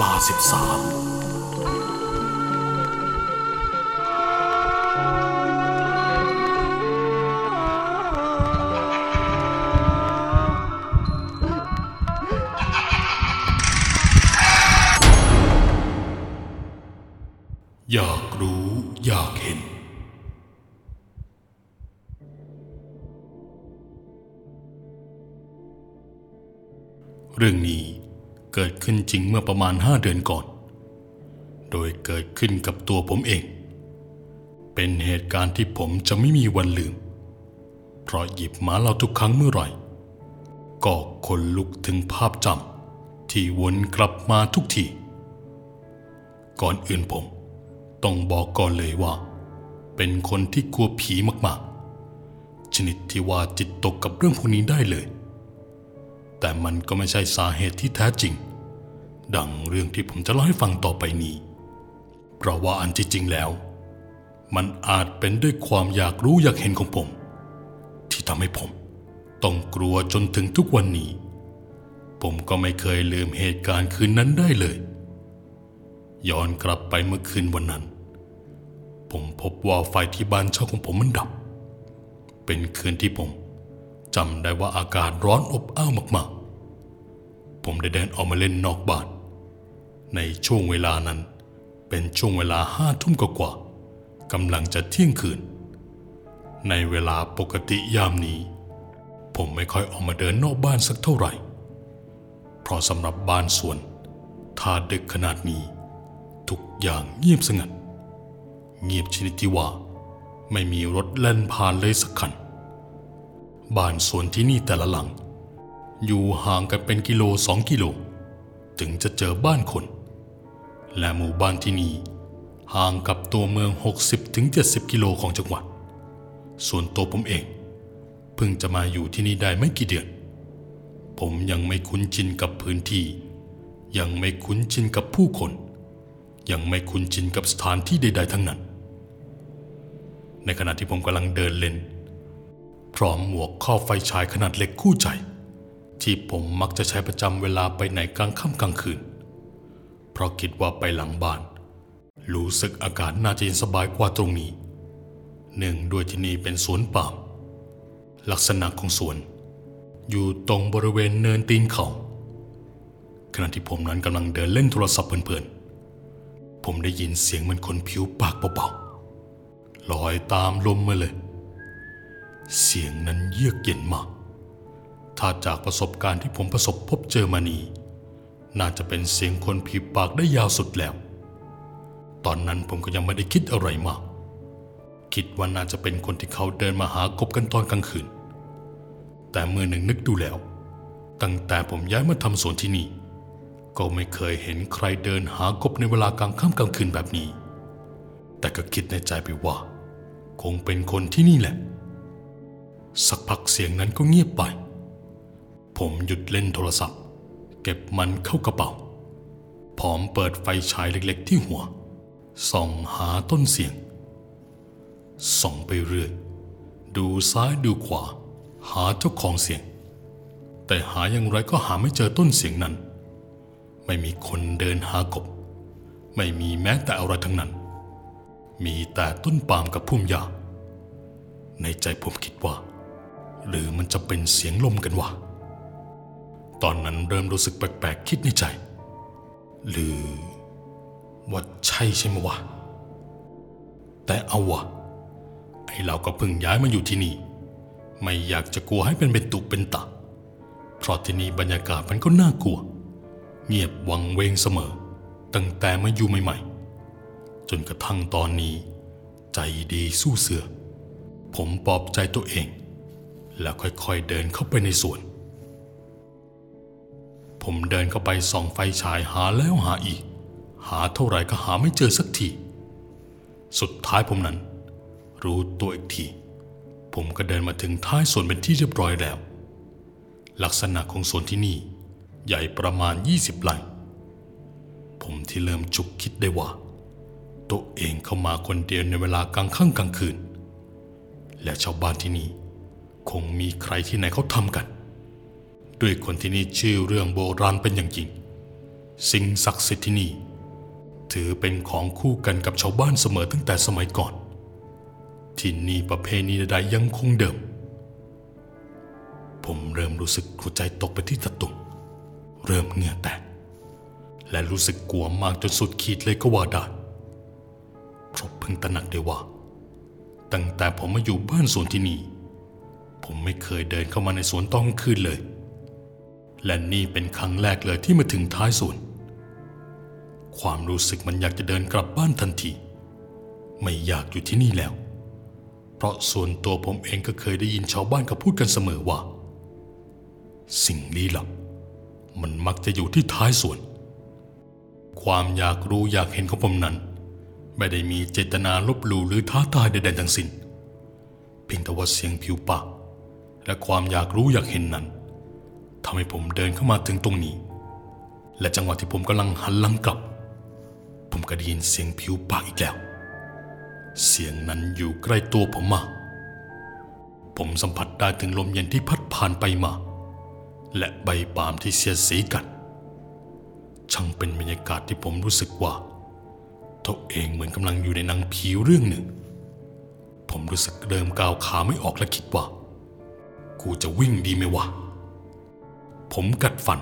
ลาสิบสาม มื่อประมาณห้าเดือนก่อน โดยเกิดขึ้นกับตัวผมเอง เป็นเหตุการณ์ที่ผมจะไม่มีวันลืม เพราะหยิบมาเล่าทุกครั้งเมื่อไหร่ ก็ขนลุกถึงภาพจำที่วนกลับมาทุกที ก่อนอื่นผม ต้องบอกก่อนเลยว่า เป็นคนที่กลัวผีมากๆ ชนิดที่ว่าจิตตกกับเรื่องพวกนี้ได้เลยแต่มันก็ไม่ใช่สาเหตุที่แท้จริง ดังเรื่องที่ผมจะเล่าให้ฟังต่อไปนี้ เพราะว่าอันที่จริงแล้ว มันอาจเป็นด้วยความอยากรู้อยากเห็นของผม ที่ทำให้ผม ต้องกลัวจนถึงทุกวันนี้ ผมก็ไม่เคยลืมเหตุการณ์คืนนั้นได้เลย ย้อนกลับไปเมื่อคืนวันนั้น ผมพบว่าไฟที่บ้านเช่าของผมมันดับ เป็นคืนที่ผมจำได้ว่าอากาศร้อนอบอ้าวมากๆ ผมได้เดินออกมาเล่นนอกบ้าน ในช่วงเวลานั้น เป็นช่วงเวลาห้าทุ่มกว่ากำลังจะเที่ยงคืน ในเวลาปกติยามนี้ ผมไม่ค่อยออกมาเดินนอกบ้านสักเท่าไหร่ เพราะสำหรับบ้านสวน ถ้าดึกขนาดนี้ ทุกอย่างเงียบสงัด เงียบชนิดที่ว่า ไม่มีรถแล่นผ่านเลยสักคัน บ้านสวนที่นี่แต่ละหลัง อยู่ห่างกันเป็นกิโลสองกิโล ถึงจะเจอบ้านคน และหมู่บ้านที่นี่ห่างกับตัวเมือง 60-70 กิโลของจังหวัด ส่วนตัวผมเอง เพิ่งจะมาอยู่ที่นี่ได้ไม่กี่เดือน ผมยังไม่คุ้นชินกับพื้นที่ ยังไม่คุ้นชินกับผู้คน ยังไม่คุ้นชินกับสถานที่ใด ๆ ทั้งนั้น ในขณะที่ผมกำลังเดินเล่น พร้อมหมวกข้อไฟฉายขนาดเล็กคู่ใจ ที่ผมมักจะใช้ประจำเวลาไปไหนกลางค่ำกลางคืน เพราะคิดว่าไปหลังบ้าน รู้สึกอากาศน่าจะเย็นสบายกว่าตรงนี้ หนึ่งด้วยที่นี่เป็นสวนป่าลักษณะของสวน อยู่ตรงบริเวณเนินตีนเขา ขณะที่ผมนั้นกำลังเดินเล่นโทรศัพท์เพลินๆ ผมได้ยินเสียงเหมันคนผิวปากเบาๆลอยตามลมมาเลย เสียงนั้นเยือกเย็นมาก ถ้าจากประสบการณ์ที่ผมประสบพบเจอมานี้ น่าจะเป็นเสียงคนผิวปากได้ยาวสุดแล้ว ตอนนั้นผมก็ยังไม่ได้คิดอะไรมาก คิดว่าน่าจะเป็นคนที่เขาเดินมาหากบกันตอนกลางคืน แต่เมื่อหนึ่งนึกดูแล้ว ตั้งแต่ผมย้ายมาทำสวนที่นี่ ก็ไม่เคยเห็นใครเดินหากบในเวลากลางค่ำกลางคืนแบบนี้ แต่ก็คิดในใจไปว่า คงเป็นคนที่นี่แหละ สักพักเสียงนั้นก็เงียบไป ผมหยุดเล่นโทรศัพท์ เก็บมันเข้ากระเป๋าพร้อมเปิดไฟฉายเล็กๆที่หัว ส่องหาต้นเสียง ส่องไปเรื่อย ดูซ้ายดูขวา หาเจ้าของเสียง แต่หาอย่างไรก็หาไม่เจอต้นเสียงนั้น ไม่มีคนเดินหากบ ไม่มีแม้แต่อะไรทั้งนั้น มีแต่ต้นปาล์มกับพุ่มหญ้าในใจผมคิดว่า หรือมันจะเป็นเสียงลมกันวะ ตอนนั้นเริ่มรู้สึกแปลกๆ คิดในใจ หรือว่าใช่ใช่ไหมวะ แต่เอาวะ ไอเราก็เพิ่งย้ายมาอยู่ที่นี่ ไม่อยากจะกลัวให้เป็นเป็นตุเป็นตะ เพราะที่นี่บรรยากาศมันก็น่ากลัว เงียบวังเวงเสมอ ตั้งแต่มาอยู่ใหม่ๆ จนกระทั่งตอนนี้ ใจดีสู้เสือ ผมปลอบใจตัวเอง แล้วค่อยๆเดินเข้าไปในสวน ผมเดินเข้าไปส่องไฟฉายหาแล้วหาอีก หาเท่าไหร่ก็หาไม่เจอสักที สุดท้ายผมนั้น รู้ตัวอีกที ผมก็เดินมาถึงท้ายสวนเป็นที่เรียบร้อยแล้ว ลักษณะของสวนที่นี่ ใหญ่ประมาณ 20ไร่ผมที่เริ่มจุกคิดได้ว่า ตัวเองเข้ามาคนเดียวในเวลากลางค่ำกลางคืน และชาวบ้านที่นี่ คงมีใครที่ไหนเขาทำกัน ด้วยคนที่นี่ชื่อเรื่องโบราณเป็นอย่างจริงสิ่งศักดิ์สิทธิ์ที่นี่ ถือเป็นของคู่กันกับชาวบ้านเสมอตั้งแต่สมัยก่อน ที่นี่ประเพณีใดๆยังคงเดิม ผมเริ่มรู้สึกหัวใจตกไปที่ตะตุ่มเริ่มเหงื่อแตกและรู้สึกกลัวมากจนสุดขีดเลยก็ว่าได้เพราะเพิ่งตระหนักได้ว่า ตั้งแต่ผมมาอยู่บ้านสวนที่นี่ ผมไม่เคยเดินเข้ามาในสวนตอนคืนเลย และนี่เป็นครั้งแรกเลยที่มาถึงท้ายสวนความรู้สึกมันอยากจะเดินกลับบ้านทันที ไม่อยากอยู่ที่นี่แล้ว เพราะส่วนตัวผมเองก็เคยได้ยินชาวบ้านเขาพูดกันเสมอว่า สิ่งลี้ลับ มันมักจะอยู่ที่ท้ายสวน ความอยากรู้อยากเห็นของผมนั้น ไม่ได้มีเจตนาลบหลู่หรือท้าทายใดๆทั้งสิ้นเพียงแต่ว่าเสียงผิวปากและความอยากรู้อยากเห็นนั้น ทำให้ผมเดินเข้ามาถึงตรงนี้ และจังหวะที่ผมกำลังหันหลังกลับ ผมก็ได้ยินเสียงผิวปากอีกแล้ว เสียงนั้นอยู่ใกล้ตัวผมมาก ผมสัมผัสได้ถึงลมเย็นที่พัดผ่านไปมา และใบปาล์มที่เสียดสีกัน ช่างเป็นบรรยากาศที่ผมรู้สึกว่าตัวเองเหมือนกำลังอยู่ในหนังผีเรื่องหนึ่ง ผมรู้สึกเริ่มก้าวขาไม่ออกและคิดว่า กูจะวิ่งดีไหมวะ ผมกัดฟัน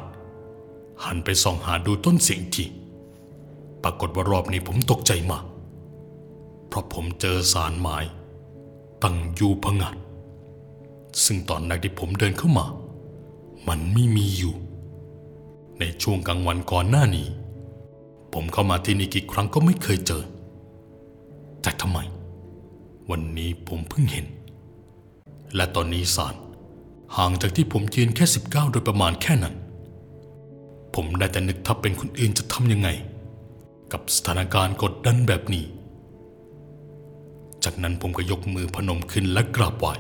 หันไปส่องหาดูต้นเสียงอีกที ปรากฏว่ารอบนี้ผมตกใจมาก เพราะผมเจอสารไม้ตั้งอยู่พงัด ซึ่งตอนแรกที่ผมเดินเข้ามา มันไม่มีอยู่ ในช่วงกลางวันก่อนหน้านี้ ผมเข้ามาที่นี่กี่ครั้งก็ไม่เคยเจอ แต่ทำไม วันนี้ผมเพิ่งเห็น และตอนนี้สาร ห่างจากที่ผมยืนแค่ 19 โดยประมาณแค่นั้น ผมได้แต่นึกถ้าเป็นคนอื่นจะทำยังไง กับสถานการณ์กดดันแบบนี้ จากนั้นผมก็ยกมือพนมขึ้นและกราบไหว้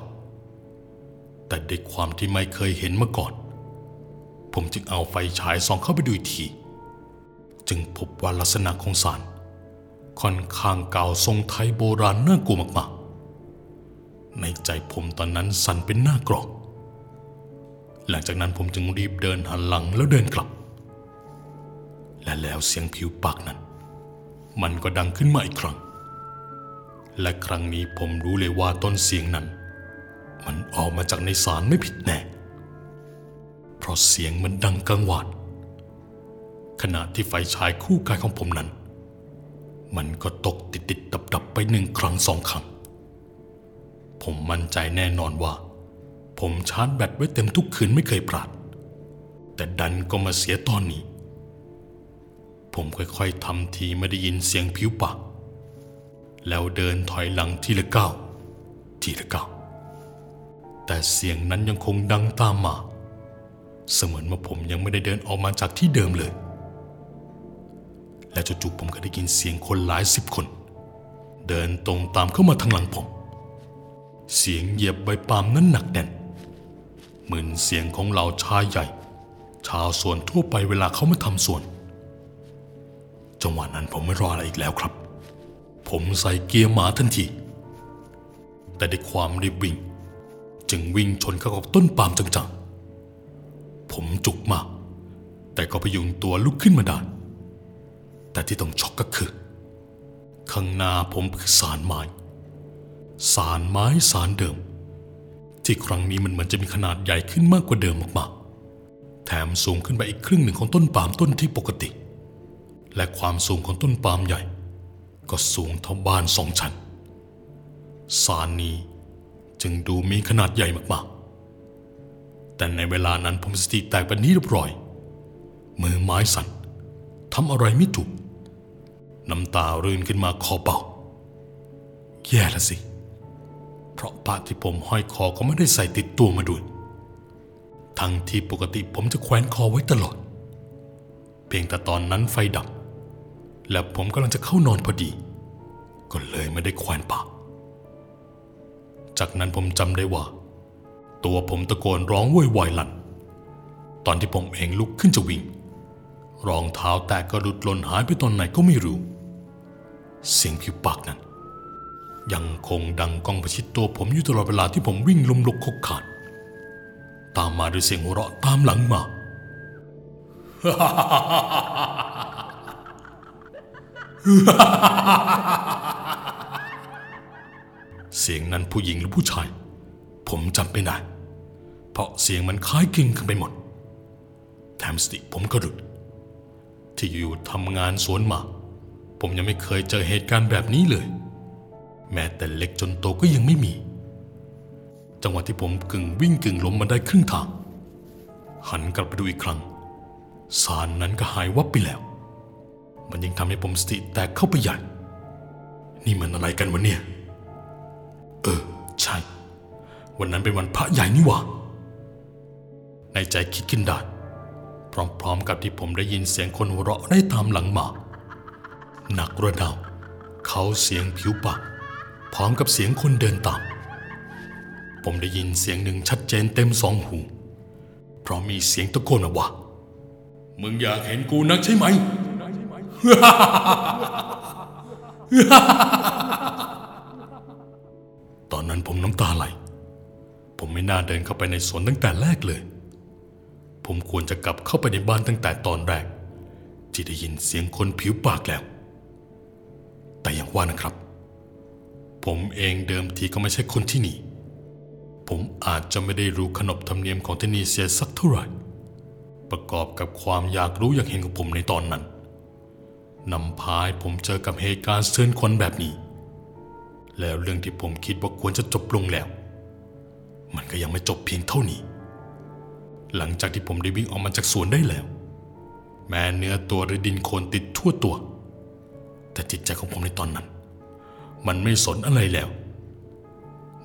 แต่ด้วยความที่ไม่เคยเห็นมาก่อน ผมจึงเอาไฟฉายส่องเข้าไปดูอีกที จึงพบว่าลักษณะของสารค่อนข้างเก่าทรงไทยโบราณน่ากลัวมากๆ ในใจผมตอนนั้นสั่นเป็นหน้ากรอก หลังจากนั้นผมจึงรีบเดินหันหลังแล้วเดินกลับ และแล้วเสียงผิวปากนั้น มันก็ดังขึ้นมาอีกครั้ง และครั้งนี้ผมรู้เลยว่าต้นเสียงนั้น มันออกมาจากในสารไม่ผิดแน่ เพราะเสียงมันดังกังวานขณะที่ไฟฉายคู่กายของผมนั้น มันก็ตกติดติดดับดับไปหนึ่งครั้งสองครั้ง ผมมั่นใจแน่นอนว่า ผมชาร์จแบตไว้เต็มทุกคืนไม่เคยพลาด แต่ดันก็มาเสียตอนนี้ ผมค่อยๆทำทีไม่ได้ยินเสียงผิวปากแล้วเดินถอยหลังทีละก้าวทีละก้าวแต่เสียงนั้นยังคงดังตามมา เสมือนว่าผมยังไม่ได้เดินออกมาจากที่เดิมเลย และจู่ๆผมก็ได้ยินเสียงคนหลายสิบคน เดินตรงตามเข้ามาทางหลังผม เสียงเหยียบใบปาล์มนั้นหนักแน่น เหมือนเสียงของเหล่าชายใหญ่ ชาวสวนทั่วไปเวลาเขามาทำสวน จังหวะนั้นผมไม่รออะไรอีกแล้วครับ ผมใส่เกียร์หมาทันที แต่ด้วยความรีบวิ่ง จึงวิ่งชนเข้ากับต้นปาล์มจังๆ ผมจุกมาก แต่ก็พยุงตัวลุกขึ้นมาได้ แต่ที่ต้องช็อกก็คือ ข้างหน้าผมคือสารไม้ สารไม้สารเดิม ที่ครั้งนี้มันเหมือนจะมีขนาดใหญ่ขึ้นมากกว่าเดิมมากๆ แถมสูงขึ้นไปอีกครึ่งหนึ่งของต้นปาล์มต้นที่ปกติ และความสูงของต้นปาล์มใหญ่ ก็สูงเท่าบ้านสองชั้น สารนี้จึงดูมีขนาดใหญ่มากๆ แต่ในเวลานั้นผมสติแตกเป็นนี้เรียบร้อย มือไม้สั่นทำอะไรไม่ถูก น้ำตารื่นขึ้นมาคอเบาแย่ละสิ เพราะปากที่ผมห้อยคอก็ไม่ได้ใส่ติดตัวมาด้วย ทั้งที่ปกติผมจะแขวนคอไว้ตลอด เพียงแต่ตอนนั้นไฟดับ และผมกำลังจะเข้านอนพอดี ก็เลยไม่ได้แขวนปากจากนั้นผมจำได้ว่า ตัวผมตะโกนร้องโวยวายลั่น ตอนที่ผมเองลุกขึ้นจะวิ่ง รองเท้าแตกก็หลุดหล่นหายไปตอนไหนก็ไม่รู้ เสียงผิวปากนั้น ยังคงดังก้องประชิดตัวผมอยู่ตลอดเวลาที่ผมวิ่งลุมลุกคกขาด ตามมาด้วยเสียงหัวเราะตามหลังมา เสียงนั้นผู้หญิงหรือผู้ชาย ผมจำไม่ได้เพราะเสียงมันคล้ายคลึงกันไปหมด แถมสติผมก็หลุด ที่อยู่ทำงานสวนหมากผมยังไม่เคยเจอเหตุการณ์แบบนี้เลย แม้แต่เล็กจนโตก็ยังไม่มี จังหวะที่ผมกึ่งวิ่งกึ่งล้มมาได้ครึ่งทาง หันกลับไปดูอีกครั้ง สารนั้นก็หายวับไปแล้ว มันยังทำให้ผมสติแตกเข้าไปใหญ่ นี่มันอะไรกันวะเนี่ย เออ ใช่ วันนั้นเป็นวันพระใหญ่นี่หว่าในใจคิดขึ้นได้พร้อมๆกับที่ผมได้ยินเสียงคนหัวเราะได้ตามหลังมา หนักระดาวเขาเสียงผิวปาก พร้อมกับเสียงคนเดินตาม ผมได้ยินเสียงหนึ่งชัดเจนเต็มสองหู เพราะมีเสียงตะโกนมาว่า มึงอยากเห็นกูนักใช่ไหม ตอนนั้นผมน้ำตาไหล ผมไม่น่าเดินเข้าไปในสวนตั้งแต่แรกเลย ผมควรจะกลับเข้าไปในบ้านตั้งแต่ตอนแรกที่ได้ยินเสียงคนผิวปากแล้ว แต่อย่างว่านะครับ ผมเองเดิมทีก็ไม่ใช่คนที่นี่ ผมอาจจะไม่ได้รู้ขนบธรรมเนียมของที่นี่เสียสักเท่าไหร่ ประกอบกับความอยากรู้อยากเห็นของผมในตอนนั้นนำพาให้ผมเจอกับเหตุการณ์เสื่อนแบบนี้ แล้วเรื่องที่ผมคิดว่าควรจะจบลงแล้ว มันก็ยังไม่จบเพียงเท่านี้ หลังจากที่ผมได้วิ่งออกมาจากสวนได้แล้ว แม้เนื้อตัวหรือดินโคลนติดทั่วตัว แต่จิตใจของผมในตอนนั้น มันไม่สนอะไรแล้ว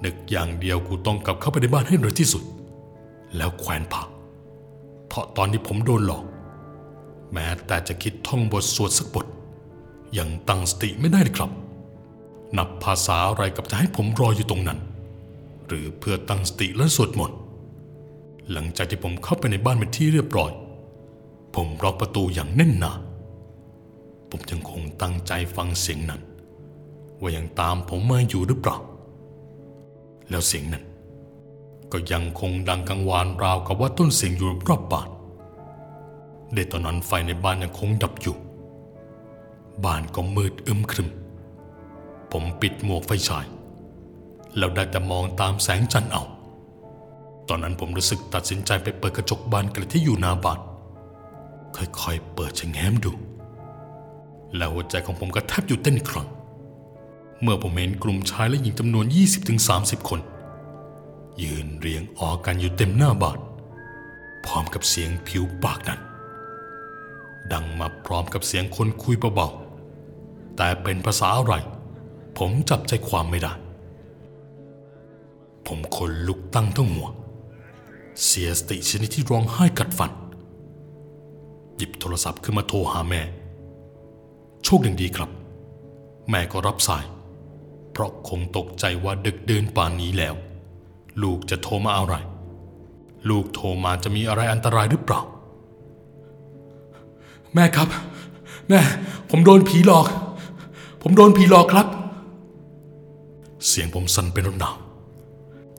นึกอย่างเดียวกูต้องกลับเข้าไปในบ้านให้เร็วที่สุด แล้วแขวนผักเพราะตอนที่ผมโดนหลอก แม้แต่จะคิดท่องบทสวดสักบท ยังตั้งสติไม่ได้เลยครับ นับภาษาอะไรกับจะให้ผมรออยู่ตรงนั้น หรือเพื่อตั้งสติและสวดมนต์หลังจากที่ผมเข้าไปในบ้านเป็นที่เรียบร้อย ผมล็อกประตูอย่างแน่นหนาผมยังคงตั้งใจฟังเสียงนั้น ว่ายังตามผมมาอยู่หรือเปล่า แล้วเสียงนั้น ก็ยังคงดังกังวานราวกับว่าต้นเสียงอยู่รอบบ้านเดตอนนั้นไฟในบ้านยังคงดับอยู่ บ้านก็มืดอึมครึม ผมปิดหมวกไฟฉาย แล้วได้แต่มองตามแสงจันทร์เอา ตอนนั้นผมรู้สึกตัดสินใจไปเปิดกระจกบานกล็ดที่อยู่หน้าบ้านค่อยๆ เปิดชะแง้มดู แล้วหัวใจของผมก็แทบหยุดเต้นอีกครั้ง เมื่อผมเห็นกลุ่มชายและหญิงจำนวน 20-30 คน ยืนเรียงออกกันอยู่เต็มหน้าบานพร้อมกับเสียงผิวปากนั้น ดังมาพร้อมกับเสียงคนคุยเบาๆแต่เป็นภาษาอะไร ผมจับใจความไม่ได้ ผมขนลุกตั้งทั้งหัว เสียสติชนิดที่ร้องไห้กัดฟัน หยิบโทรศัพท์ขึ้นมาโทรหาแม่ โชคดีครับ แม่ก็รับสาย ราะคงตกใจว่าดึกเดินป่านนี้แล้ว ลูกจะโทรมาอะไร ลูกโทรมาจะมีอะไรอันตรายหรือเปล่า แม่ครับ แม่ ผมโดนผีหลอก ผมโดนผีหลอกครับ เสียงผมสั่นเป็นระดับ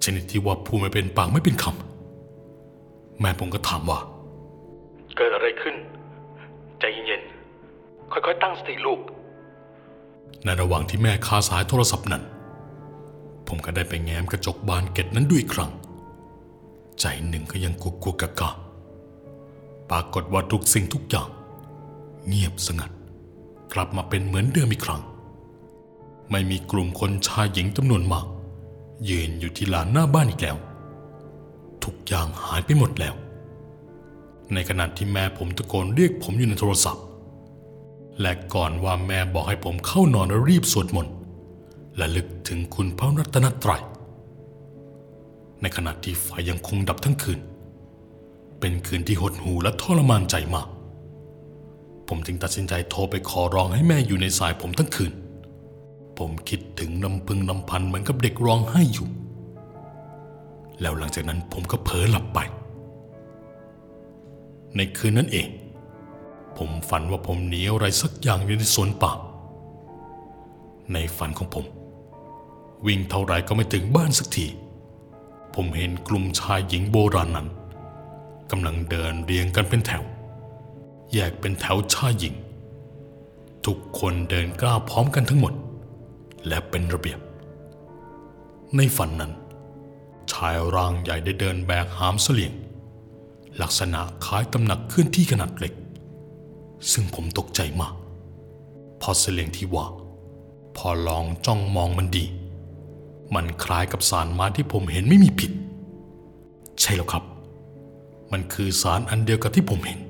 ชนิดที่ว่าพูดไม่เป็นปากไม่เป็นคำแม่ผมก็ถามว่า เกิดอะไรขึ้น ใจเย็นๆค่อยๆ ตั้งสติลูก ในระหว่างที่แม่คาสายโทรศัพท์นั้น ผมก็ได้ไปแง้มกระจกบานเกล็ดนั้นด้วยอีกครั้ง ใจหนึ่งก็ยังกลัวๆกะกะปรากฏว่าทุกสิ่งทุกอย่าง เงียบสงัด กลับมาเป็นเหมือนเดิมอีกครั้ง ไม่มีกลุ่มคนชายหญิงจำนวนมาก ยืนอยู่ที่ลานหน้าบ้านอีกแล้ว ทุกอย่างหายไปหมดแล้ว ในขณะที่แม่ผมตะโกนเรียกผมอยู่ในโทรศัพท์ และก่อนว่าแม่บอกให้ผมเข้านอนและรีบสวดมนต์และลึกถึงคุณพระรัตนตรัย ในขณะที่ไฟยังคงดับทั้งคืน เป็นคืนที่หดหูและทรมานใจมาก ผมจึงตัดสินใจโทรไปขอร้องให้แม่อยู่ในสายผมทั้งคืน ผมคิดถึงลำพึงลำพันเหมือนกับเด็กร้องไห้อยู่ แล้วหลังจากนั้นผมก็เผลอหลับไป ในคืนนั้นเอง ผมฝันว่าผมหนีอะไรสักอย่างอยู่ในสวนป่า ในฝันของผม วิ่งเท่าไรก็ไม่ถึงบ้านสักที ผมเห็นกลุ่มชายหญิงโบราณนั้นกำลังเดินเรียงกันเป็นแถว แยกเป็นแถวชายหญิง ทุกคนเดินก้าวพร้อมกันทั้งหมด และเป็นระเบียบ ในฝันนั้น ชายร่างใหญ่ได้เดินแบกหามเสลียง ลักษณะคล้ายตำหนักเคลื่อนที่ขนาดเล็ก ซึ่งผมตกใจมากพอเสลียงที่ว่า พอลองจ้องมองมันดี มันคล้ายกับสารไม้ที่ผมเห็นไม่มีผิด ใช่แล้วครับ มันคือสารอันเดียวกับที่ผมเห็น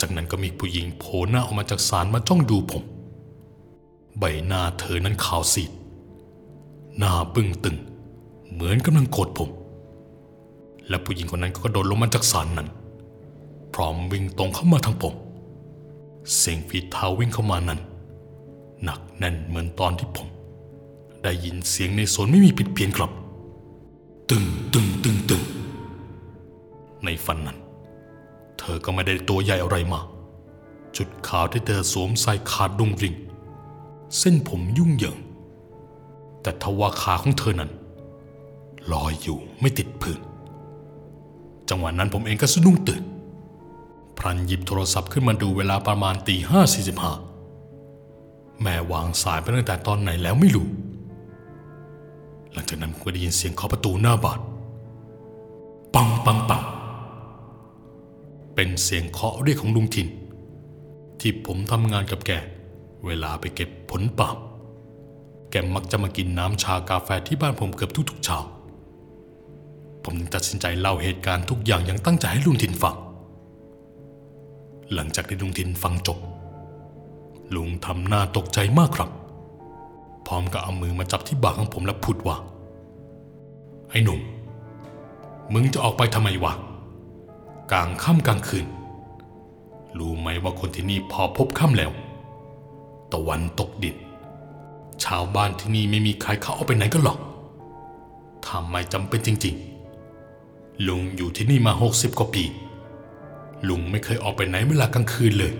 จากนั้นก็มีผู้หญิงโผล่หน้าออกมาจากสารมาจ้องดูผม ใบหน้าเธอนั้นขาวซีดหน้าบึ้งตึง เหมือนกำลังโกรธผม และผู้หญิงคนนั้นก็กระโดดลงมาจากสารนั้น พร้อมวิ่งตรงเข้ามาทางผม เสียงฝีเท้าวิ่งเข้ามานั้น หนักแน่นเหมือนตอนที่ผม ได้ยินเสียงในสวนไม่มีผิดเพี้ยนครับ ตึงตึงตึงตึงในฝันนั้น เธอก็ไม่ได้ตัวใหญ่อะไรมา จุดขาวที่เธอสวมใส่ขาดดุงริง เส้นผมยุ่งเหยิง แต่ทว่าขาของเธอนั้นลอยอยู่ไม่ติดพื้นจังหวะนั้นผมเองก็สะดุ้งตื่น พรันหยิบโทรศัพท์ขึ้นมาดูเวลาประมาณตีห้าสี่สิบห้าแม่วางสายไปตั้งแต่ตอนไหนแล้วไม่รู้ หลังจากนั้นผมก็ได้ยินเสียงเคาะประตูหน้าบ้านปังปังปังเป็นเสียงเคาะเรียกของลุงทิน ที่ผมทำงานกับแก เวลาไปเก็บผลปามแกมักจะมากินน้ำชากาแฟที่บ้านผมเกือบทุกๆเช้าผมจึงตัดสินใจเล่าเหตุการณ์ทุกอย่างอย่างตั้งใจให้ลุงทินฟัง หลังจากที่ลุงทินฟังจบ ลุงทำหน้าตกใจมากครับ พร้อมกับเอามือมาจับที่บ่าของผมและพูดว่า ไอ้หนุ่ม มึงจะออกไปทำไมวะ กลางค่ำกลางคืน รู้ไหมว่าคนที่นี่พอพบค่ำแล้ว ตะวันตกดิน ชาวบ้านที่นี่ไม่มีใครเข้าออกไปไหนกันหรอกถ้าไม่จำเป็นจริง ๆ ลุงอยู่ที่นี่มาหกสิบกว่าปี ลุงไม่เคยออกไปไหนเวลากลางคืนเลย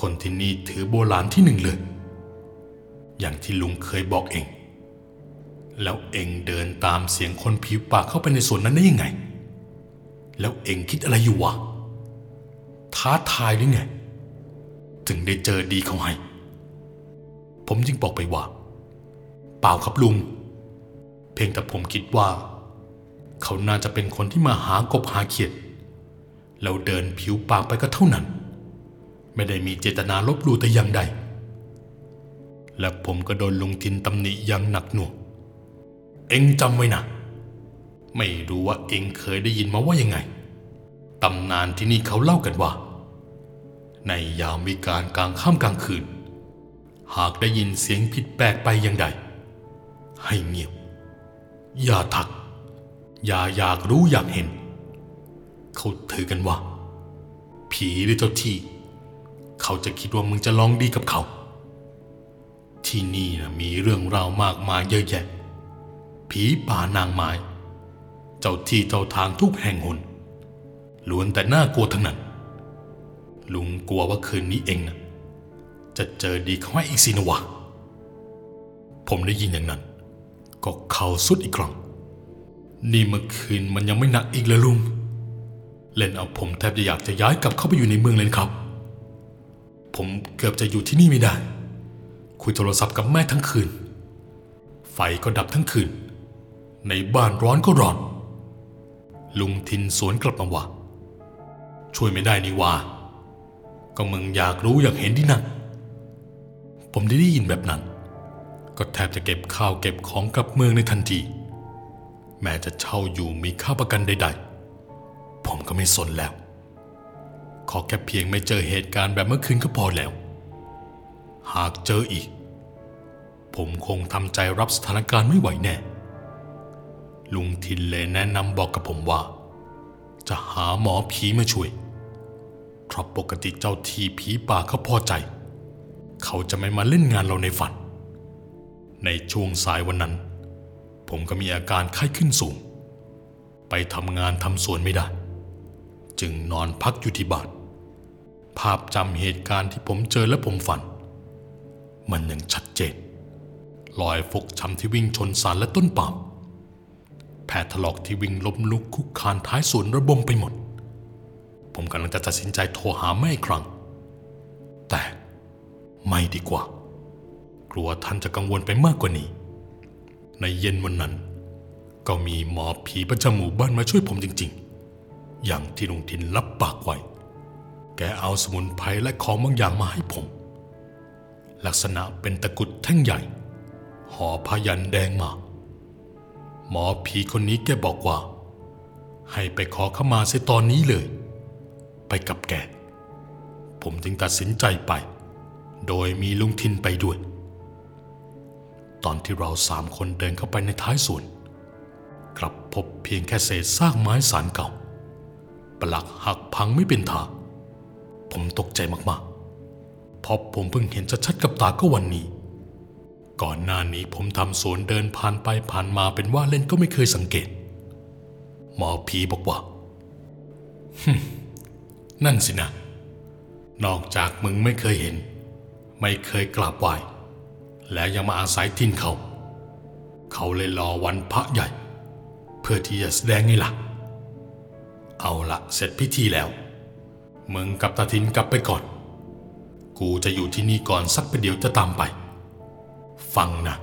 คนที่นี่ถือโบราณที่หนึ่งเลย อย่างที่ลุงเคยบอกเอง แล้วเองเดินตามเสียงคนผิวปากเข้าไปในสวนนั้นได้ยังไง แล้วเองคิดอะไรอยู่วะ ท้าทายหรือไง ถึงได้เจอดีเขาให้ ผมจึงบอกไปว่า เปล่าครับลุง เพียงแต่ผมคิดว่า เขาน่าจะเป็นคนที่มาหากบหาเขียด แล้วเดินผิวปากไปก็เท่านั้น ไม่ได้มีเจตนาลบลู่แต่อย่างใด และผมก็โดนลุงทินตำหนิอย่างหนักหน่วงเอ็งจำไว้นะไม่รู้ว่าเอ็งเคยได้ยินมาว่ายังไงตำนานที่นี่เขาเล่ากันว่า ในยามวิการกลางค่ำกลางคืน หากได้ยินเสียงผิดแปลกไปอย่างใด ให้เงียบ อย่าทัก อย่าอยากรู้อยากเห็น เขาถือกันว่า ผีหรือเจ้าที่ เขาจะคิดว่ามึงจะลองดีกับเขา ที่นี่นะมีเรื่องราวมากมายเยอะแยะ ผีป่านางไม้ เจ้าที่เจ้าทางทุกแห่งหนล้วนแต่น่ากลัวทั้งนั้น ลุงกลัวว่าคืนนี้เองนะจะเจอดีเขาให้อีกสินะวะ ผมได้ยินอย่างนั้น ก็เข่าสุดอีกครั้งนี่เมื่อคืนมันยังไม่หนักอีกเลยลุง เล่นเอาผมแทบจะอยากจะย้ายกลับเข้าไปอยู่ในเมืองเลยนครับ ผมเกือบจะอยู่ที่นี่ไม่ได้ คุยโทรศัพท์กับแม่ทั้งคืน ไฟก็ดับทั้งคืน ในบ้านร้อนก็ร้อน ลุงทินสวนกลับมาว่า ช่วยไม่ได้นี่ว่า ก็มึงอยากรู้อยากเห็นที่นั่นผมได้ได้ยินแบบนั้น ก็แทบจะเก็บข้าวเก็บของกลับเมืองในทันที แม้จะเช่าอยู่มีค่าประกันใด ๆ ผมก็ไม่สนแล้ว ขอแค่เพียงไม่เจอเหตุการณ์แบบเมื่อคืนก็พอแล้ว หากเจออีก ผมคงทำใจรับสถานการณ์ไม่ไหวแน่ ลุงทินเลยแนะนำบอกกับผมว่า จะหาหมอผีมาช่วยเพราะปกติเจ้าทีผีป่าเขาพอใจ เขาจะไม่มาเล่นงานเราในฝัน ในช่วงสายวันนั้น ผมก็มีอาการไข้ขึ้นสูง ไปทำงานทำสวนไม่ได้ จึงนอนพักอยู่ที่บ้านภาพจำเหตุการณ์ที่ผมเจอและผมฝัน มันยังชัดเจนรอยฟกช้ำที่วิ่งชนสารและต้นปาล์มแผลถลอกที่วิ่งล้มลุกคุกคานท้ายสวนระบมไปหมด ผมกำลังจะตัดสินใจโทรหาแม่อีกครั้ง แต่ไม่ดีกว่า กลัวท่านจะกังวลไปมากกว่านี้ ในเย็นวันนั้น ก็มีหมอผีประจำหมู่บ้านมาช่วยผมจริง อย่างที่ลุงทินรับปากไว้ แกเอาสมุนไพรและของบางอย่างมาให้ผม ลักษณะเป็นตะกุดแท่งใหญ่ ห่อพยันแดงมา หมอผีคนนี้แกบอกว่า ให้ไปขอขมาเสียตอนนี้เลย ไปกับแก ผมจึงตัดสินใจไป โดยมีลุงทินไปด้วย ตอนที่เราสามคนเดินเข้าไปในท้ายสวนกลับพบเพียงแค่เศษซากไม้สารเก่า ปลักหักพังไม่เป็นท่าผมตกใจมากๆเพราะผมเพิ่งเห็นชัดๆกับตาก็วันนี้ ก่อนหน้านี้ผมทำสวนเดินผ่านไปผ่านมาเป็นว่าเล่นก็ไม่เคยสังเกต หมอผีบอกว่า นั่นสินะ นอกจากมึงไม่เคยเห็น ไม่เคยกราบไหว้และยังมาอาศัยทิ้นเขา เขาเลยรอวันพระใหญ่ เพื่อที่จะแสดงไงล่ะ เอาละเสร็จพิธีแล้ว มึงกับตาทินกลับไปก่อน กูจะอยู่ที่นี่ก่อนสักประเดี๋ยวจะตามไป ฟังนะ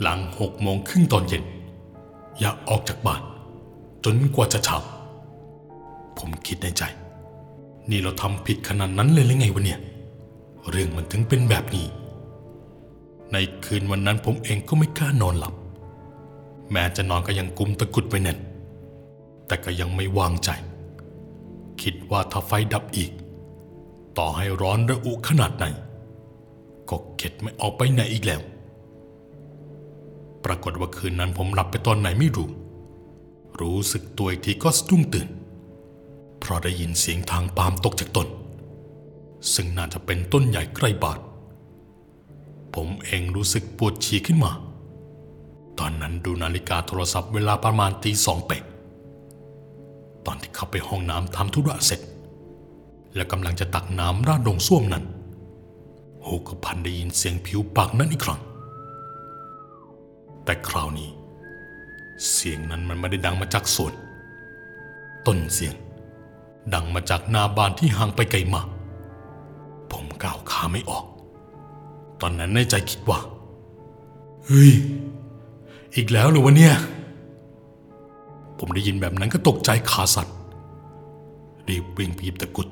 หลังหกโมงครึ่งตอนเย็น อย่าออกจากบ้าน จนกว่าจะเช้าผมคิดในใจ นี่เราทำผิดขนาดนั้นเลยหรือไงวะเนี่ย เรื่องมันถึงเป็นแบบนี้ ในคืนวันนั้นผมเองก็ไม่กล้านอนหลับ แม้จะนอนก็ยังกุมตะกุดไว้แน่น แต่ก็ยังไม่วางใจ คิดว่าถ้าไฟดับอีก ต่อให้ร้อนระอุขนาดไหน ก็เข็ดไม่ออกไปไหนอีกแล้ว ปรากฏว่าคืนนั้นผมหลับไปตอนไหนไม่รู้ รู้สึกตัวอีกทีก็สะดุ้งตื่น เพราะได้ยินเสียงทางปาล์มตกจากต้น ซึ่งน่าจะเป็นต้นใหญ่ใกล้บาทผมเองรู้สึกปวดฉี่ขึ้นมา ตอนนั้นดูนาฬิกาโทรศัพท์เวลาประมาณตีสองเป๊ะ ตอนที่เข้าไปห้องน้ำทำธุระเสร็จ และกำลังจะตักน้ำราดลงส้วมนั้นหูก็พันได้ยินเสียงผิวปากนั้นอีกครั้ง แต่คราวนี้ เสียงนั้นมันไม่ได้ดังมาจากสวนต้นเสียง ดังมาจากหน้าบ้านที่ห่างไปไกลมากผมก้าวขาไม่ออก ตอนนั้นในใจคิดว่า เฮ้ย อีกแล้วหรือวะเนี่ย ผมได้ยินแบบนั้นก็ตกใจขาสั่นรีบวิ่งไปหยิบตะกุด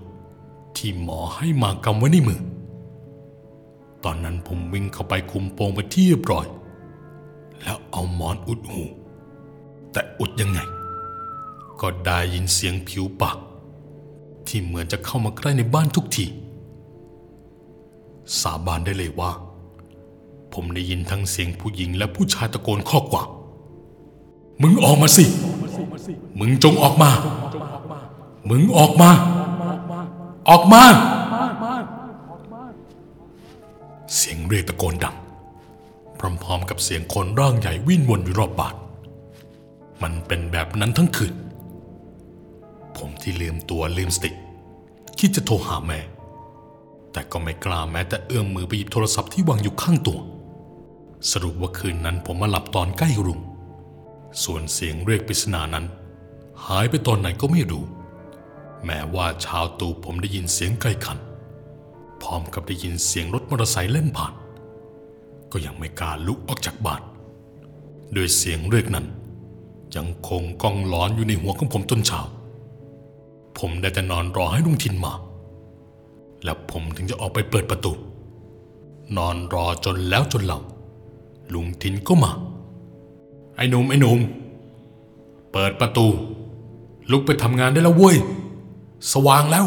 ที่หมอให้มากำไว้ในมือ ตอนนั้นผมวิ่งเข้าไปคุมโปงไปที่เรียบร้อย แล้วเอาหมอนอุดหู แต่อุดยังไง ก็ได้ยินเสียงผิวปากที่เหมือนจะเข้ามาใกล้ในบ้านทุกที สาบานได้เลยว่า ผมได้ยินทั้งเสียงผู้หญิงและผู้ชายตะโกนข้อกว่า มึงออกมาสิ มึงจงออกมา มึงออกมา ออกมา เสียงเรียกตะโกนดัง พร้อมๆกับเสียงคนร่างใหญ่วิ่งวนอยู่รอบบาทมันเป็นแบบนั้นทั้งคืน ผมที่ลืมตัวลืมสติคิดจะโทรหาแม่ แต่ก็ไม่กล้าแม้แต่เอื้อมมือไปหยิบโทรศัพท์ที่วางอยู่ข้างตัว สรุปว่าคืนนั้นผมมาหลับตอนใกล้รุ่ง ส่วนเสียงเรียกปริศนานั้น หายไปตอนไหนก็ไม่รู้ แม้ว่าเช้าตู่ผมได้ยินเสียงไกลขัน พร้อมกับได้ยินเสียงรถมอเตอร์ไซค์เล่นผ่าน ก็ยังไม่กล้าลุกออกจากบ้านโดยเสียงเรียกนั้น ยังคงก้องหลอนอยู่ในหัวของผมจนเช้า ผมได้แต่นอนรอให้ลุงทินมา แล้วผมถึงจะออกไปเปิดประตู นอนรอจนแล้วจนเหล่าลุงทินก็มา ไอ้หนุ่มไอ้หนุ่มเปิดประตู ลุกไปทำงานได้แล้วเว้ย สว่างแล้ว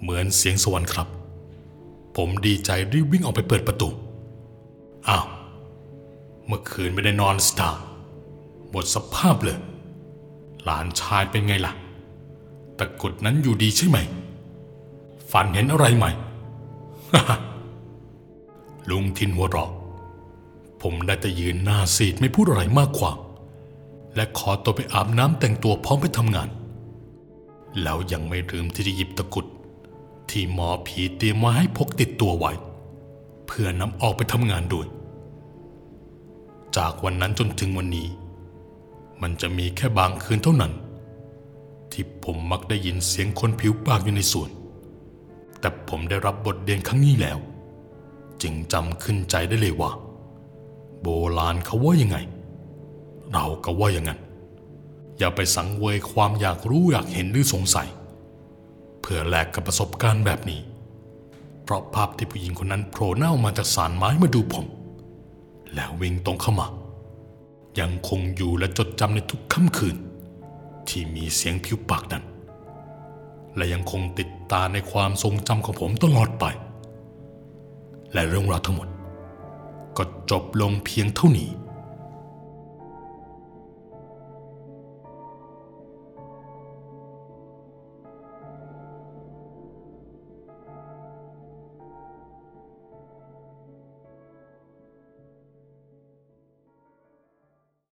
เหมือนเสียงสวรรค์ครับ ผมดีใจรีบวิ่งออกไปเปิดประตู อ้าว เมื่อคืนไม่ได้นอนสตาร์หมดสภาพเลย หลานชายเป็นไงล่ะ ตะกุดนั้นอยู่ดีใช่ไหม ฝันเห็นอะไรใหม่ ลุงทินหัวเราะ ผมได้แต่ยืนหน้าซีดไม่พูดอะไรมากกว่า และขอตัวไปอาบน้ำแต่งตัวพร้อมไปทำงาน แล้วยังไม่ลืมที่จะหยิบตะกุด ที่หมอผีเตรียมมาให้พกติดตัวไว้ เพื่อนำออกไปทำงานด้วย จากวันนั้นจนถึงวันนี้ มันจะมีแค่บางคืนเท่านั้น ที่ผมมักได้ยินเสียงคนผิวปากอยู่ในสวน แต่ผมได้รับบทเรียนครั้งนี้แล้ว จึงจำขึ้นใจได้เลยว่า โบราณเขาว่ายังไง เราก็ว่าอย่างนั้น อย่าไปสังเวยความอยากรู้อยากเห็นหรือสงสัย เพื่อแลกกับประสบการณ์แบบนี้ เพราะภาพที่ผู้หญิงคนนั้นโผล่หน้ามาจากสารไม้มาดูผม แล้ววิ่งตรงเข้ามา ยังคงอยู่และจดจำในทุกค่ำคืน ที่มีเสียงผิวปากนั้น และยังคงติดตาในความทรงจำของผมตลอดไป และเรื่องราวทั้งหมด ก็จบลงเพียงเท่านี้